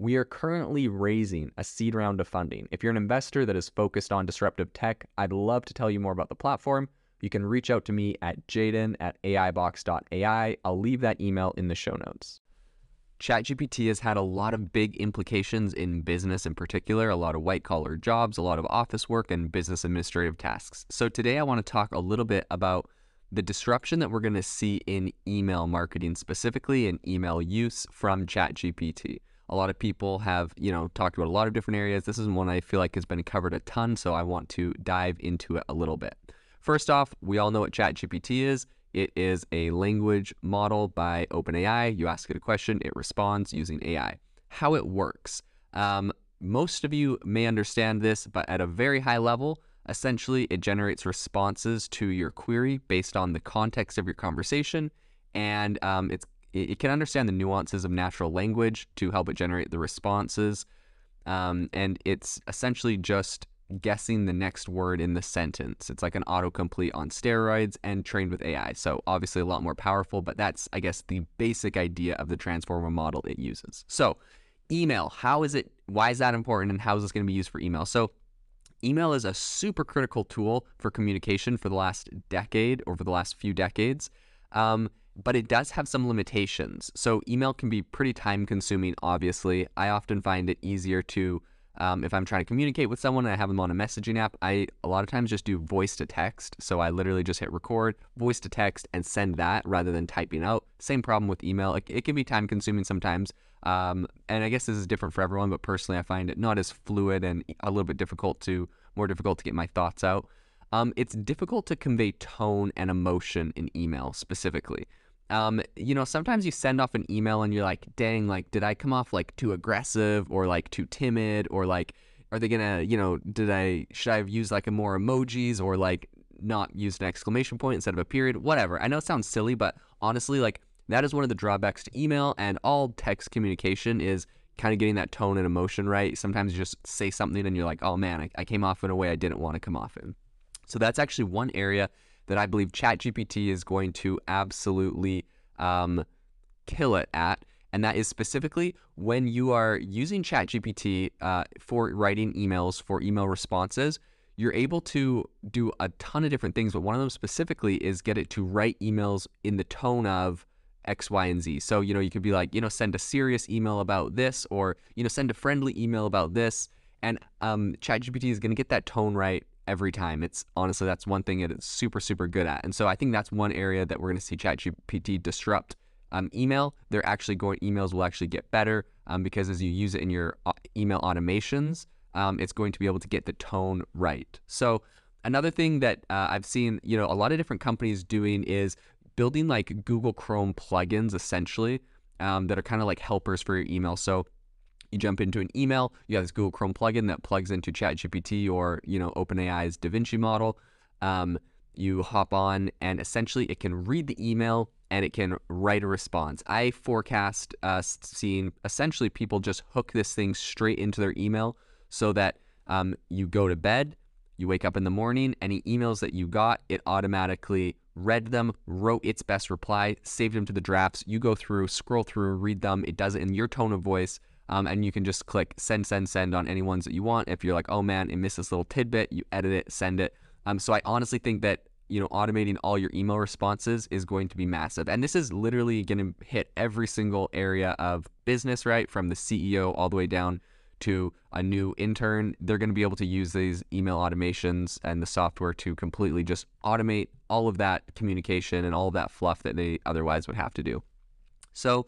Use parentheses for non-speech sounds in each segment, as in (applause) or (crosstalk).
We are currently raising a seed round of funding. If you're an investor that is focused on disruptive tech, I'd love to tell you more about the platform. You can reach out to me at jaeden at aibox.ai. I'll leave that email in the show notes. ChatGPT has had a lot of big implications in business in particular, a lot of white collar jobs, a lot of office work, and business administrative tasks. So today I want to talk a little bit about the disruption that we're going to see in email marketing, specifically in email use from ChatGPT. A lot of people have, you know, talked about a lot of different areas. This is one I feel like has been covered a ton, so I want to dive into it a little bit. First off, we all know what ChatGPT is. It is a language model by OpenAI. You ask it a question, it responds using AI. How it works. Um, most of you may understand this, but at a very high level, essentially it generates responses to your query based on the context of your conversation, and um, it's it, can understand the nuances of natural language to help it generate the responses. Um, and it's essentially just guessing the next word in the sentence. It's like an autocomplete on steroids and trained with AI. So obviously a lot more powerful, but that's, I guess, the basic idea of the transformer model it uses. So email, how is it, why is that important and how is this going to be used for email? So email is a super critical tool for communication for the last decade, over the last few decades. Um, but it does have some limitations. So email can be pretty time consuming, obviously. I often find it easier to, um, if I'm trying to communicate with someone and I have them on a messaging app, I a lot of times just do voice to text. So I literally just hit record, voice to text, and send that rather than typing out. Same problem with email. It, it can be time consuming sometimes. Um, and I guess this is different for everyone, but personally, I find it not as fluid and a little bit difficult to, more difficult to get my thoughts out. Um, it's difficult to convey tone and emotion in email specifically um, you know, sometimes you send off an email and you're like, dang, like, did I come off like too aggressive or like too timid or like, are they gonna, you know, did I, should I have used like a more emojis or like not used an exclamation point instead of a period? Whatever. I know it sounds silly, but honestly, like, that is one of the drawbacks to email and all text communication is kind of getting that tone and emotion right. Sometimes you just say something and you're like, oh man, I, I came off in a way I didn't want to come off in. So that's actually one area that I believe ChatGPT is going to absolutely um, kill it at. And that is specifically when you are using ChatGPT uh, for writing emails, for email responses, you're able to do a ton of different things. But one of them specifically is get it to write emails in the tone of X, Y, and Z. So, you know, you could be like, you know, send a serious email about this, or, you know, send a friendly email about this. And um, ChatGPT is going to get that tone right every time. It's honestly that's one thing that it's super super good at, and so I think that's one area that we're going to see ChatGPT disrupt. Um, email, they're actually going emails will actually get better um, because as you use it in your uh, email automations, um, it's going to be able to get the tone right. So another thing that uh, I've seen, you know, a lot of different companies doing is building like Google Chrome plugins essentially um, that are kind of like helpers for your email. So you jump into an email, you have this Google Chrome plugin that plugs into ChatGPT or you know OpenAI's DaVinci model. Um, you hop on, and essentially it can read the email and it can write a response. I forecast uh, seeing essentially people just hook this thing straight into their email so that um, you go to bed, you wake up in the morning, any emails that you got, it automatically read them, wrote its best reply, saved them to the drafts. You go through, scroll through, read them. It does it in your tone of voice. Um, and you can just click send, send, send on any ones that you want. If you're like, oh man, it missed this little tidbit, you edit it, send it. Um, so I honestly think that you know automating all your email responses is going to be massive, and this is literally going to hit every single area of business, right, from the CEO all the way down to a new intern, they're going to be able to use these email automations and the software to completely just automate all of that communication and all of that fluff that they otherwise would have to do. So,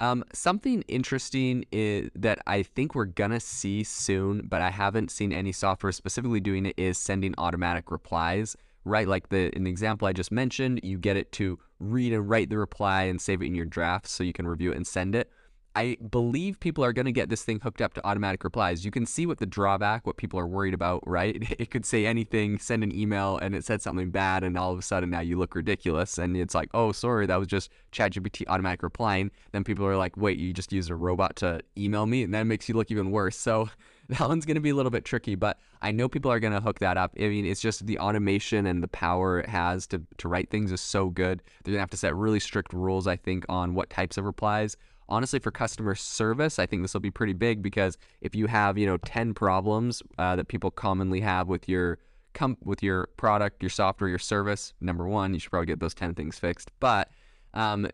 um, something interesting is, that I think we're gonna see soon, but I haven't seen any software specifically doing it, is sending automatic replies. Right, like the in the example I just mentioned, you get it to read and write the reply and save it in your draft so you can review it and send it. I believe people are going to get this thing hooked up to automatic replies. You can see what the drawback, what people are worried about, right? (laughs) It could say anything, send an email, and it said something bad, and all of a sudden now you look ridiculous. And it's like, oh, sorry, that was just ChatGPT automatic replying. Then people are like, wait, you just used a robot to email me? And that makes you look even worse. So (laughs) that one's going to be a little bit tricky, but I know people are going to hook that up. I mean, it's just the automation and the power it has to, to write things is so good. They're going to have to set really strict rules, I think, on what types of replies honestly for customer service i think this will be pretty big because if you have you know 10 problems uh, that people commonly have with your com- with your product your software your service number one you should probably get those 10 things fixed. But um,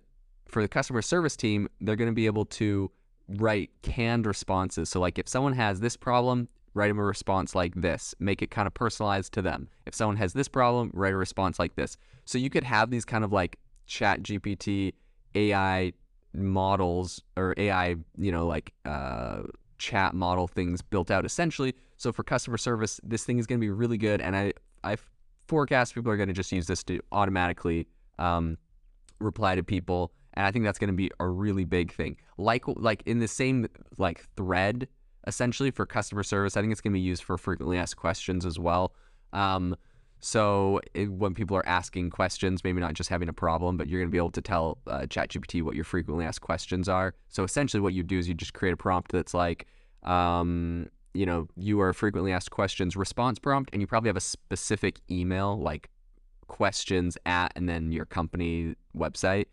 for the customer service team they're going to be able to write canned responses. So like if someone has this problem write them a response like this. Make it kind of personalized to them. If someone has this problem write a response like this. So you could have these kind of like chat gpt ai models or AI, you know, like uh, chat model things built out essentially. So for customer service, this thing is going to be really good. And I, I forecast people are going to just use this to automatically um, reply to people. And I think that's going to be a really big thing. Like, like in the same like thread, essentially for customer service, I think it's going to be used for frequently asked questions as well. Um, so it, when people are asking questions, maybe not just having a problem, but you're going to be able to tell uh, ChatGPT what your frequently asked questions are. So essentially, what you do is you just create a prompt that's like, um, you know, you are frequently asked questions response prompt, and you probably have a specific email like questions at and then your company website.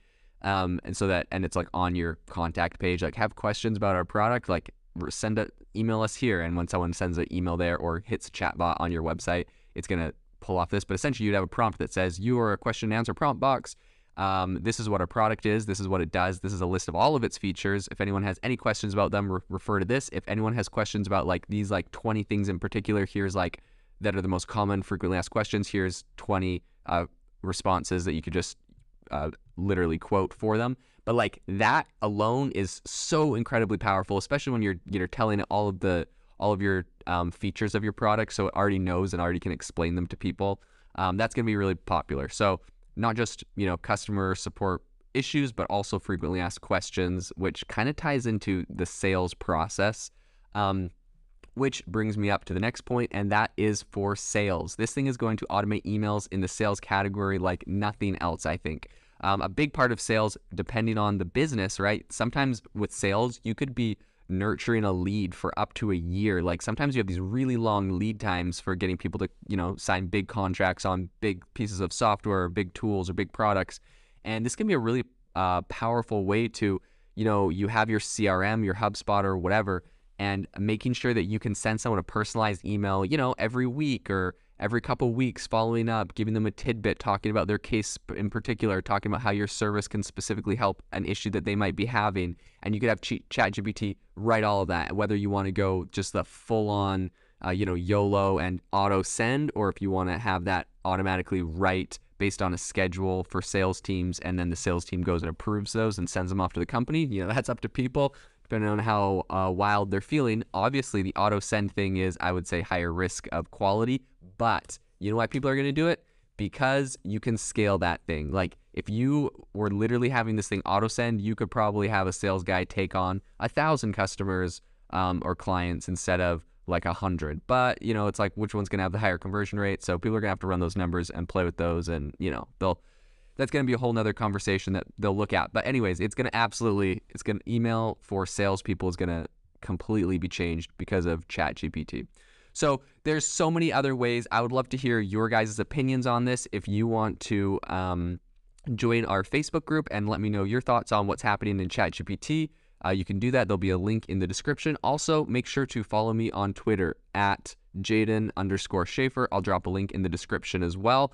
Um, and so that, and it's like on your contact page, like have questions about our product, like send a email us here. And when someone sends an email there or hits a chatbot on your website, it's going to pull off this, but essentially you'd have a prompt that says, You are a question and answer prompt box. Um, this is what our product is. This is what it does. This is a list of all of its features. If anyone has any questions about them, re- refer to this. If anyone has questions about like these like 20 things in particular, here's like that are the most common frequently asked questions. Here's 20 uh, responses that you could just uh, literally quote for them. But like that alone is so incredibly powerful, especially when you're you're telling all of the all of your um, features of your product, so it already knows and already can explain them to people. Um, that's going to be really popular. So not just you know customer support issues, but also frequently asked questions, which kind of ties into the sales process. Um, which brings me up to the next point, and that is for sales. This thing is going to automate emails in the sales category like nothing else, I think. Um, a big part of sales, depending on the business, right? Sometimes with sales, you could be nurturing a lead for up to a year. Like sometimes you have these really long lead times for getting people to, you know, sign big contracts on big pieces of software or big tools or big products. And this can be a really uh, powerful way to, you know, you have your CRM, your HubSpot or whatever, and making sure that you can send someone a personalized email, you know, every week or every couple weeks following up, giving them a tidbit, talking about their case in particular, talking about how your service can specifically help an issue that they might be having. And you could have ChatGPT write all of that, whether you want to go just the full on, uh, you know, YOLO and auto send, or if you want to have that automatically write based on a schedule for sales teams, and then the sales team goes and approves those and sends them off to the company. You know, that's up to people depending on how uh, wild they're feeling. Obviously, the auto send thing is, I would say, higher risk of quality, but you know why people are going to do it? Because you can scale that thing. Like if you were literally having this thing auto send, you could probably have a sales guy take on a thousand customers um, or clients instead of like a hundred. But you know, it's like which one's gonna have the higher conversion rate. So people are gonna have to run those numbers and play with those, and you know, they'll that's gonna be a whole nother conversation that they'll look at. But anyways, it's gonna absolutely it's gonna email for salespeople is gonna completely be changed because of ChatGPT. So there's so many other ways. I would love to hear your guys' opinions on this. If you want to um, join our Facebook group and let me know your thoughts on what's happening in ChatGPT, uh, you can do that. There'll be a link in the description. Also, make sure to follow me on Twitter at Jaeden underscore Schafer. I'll drop a link in the description as well.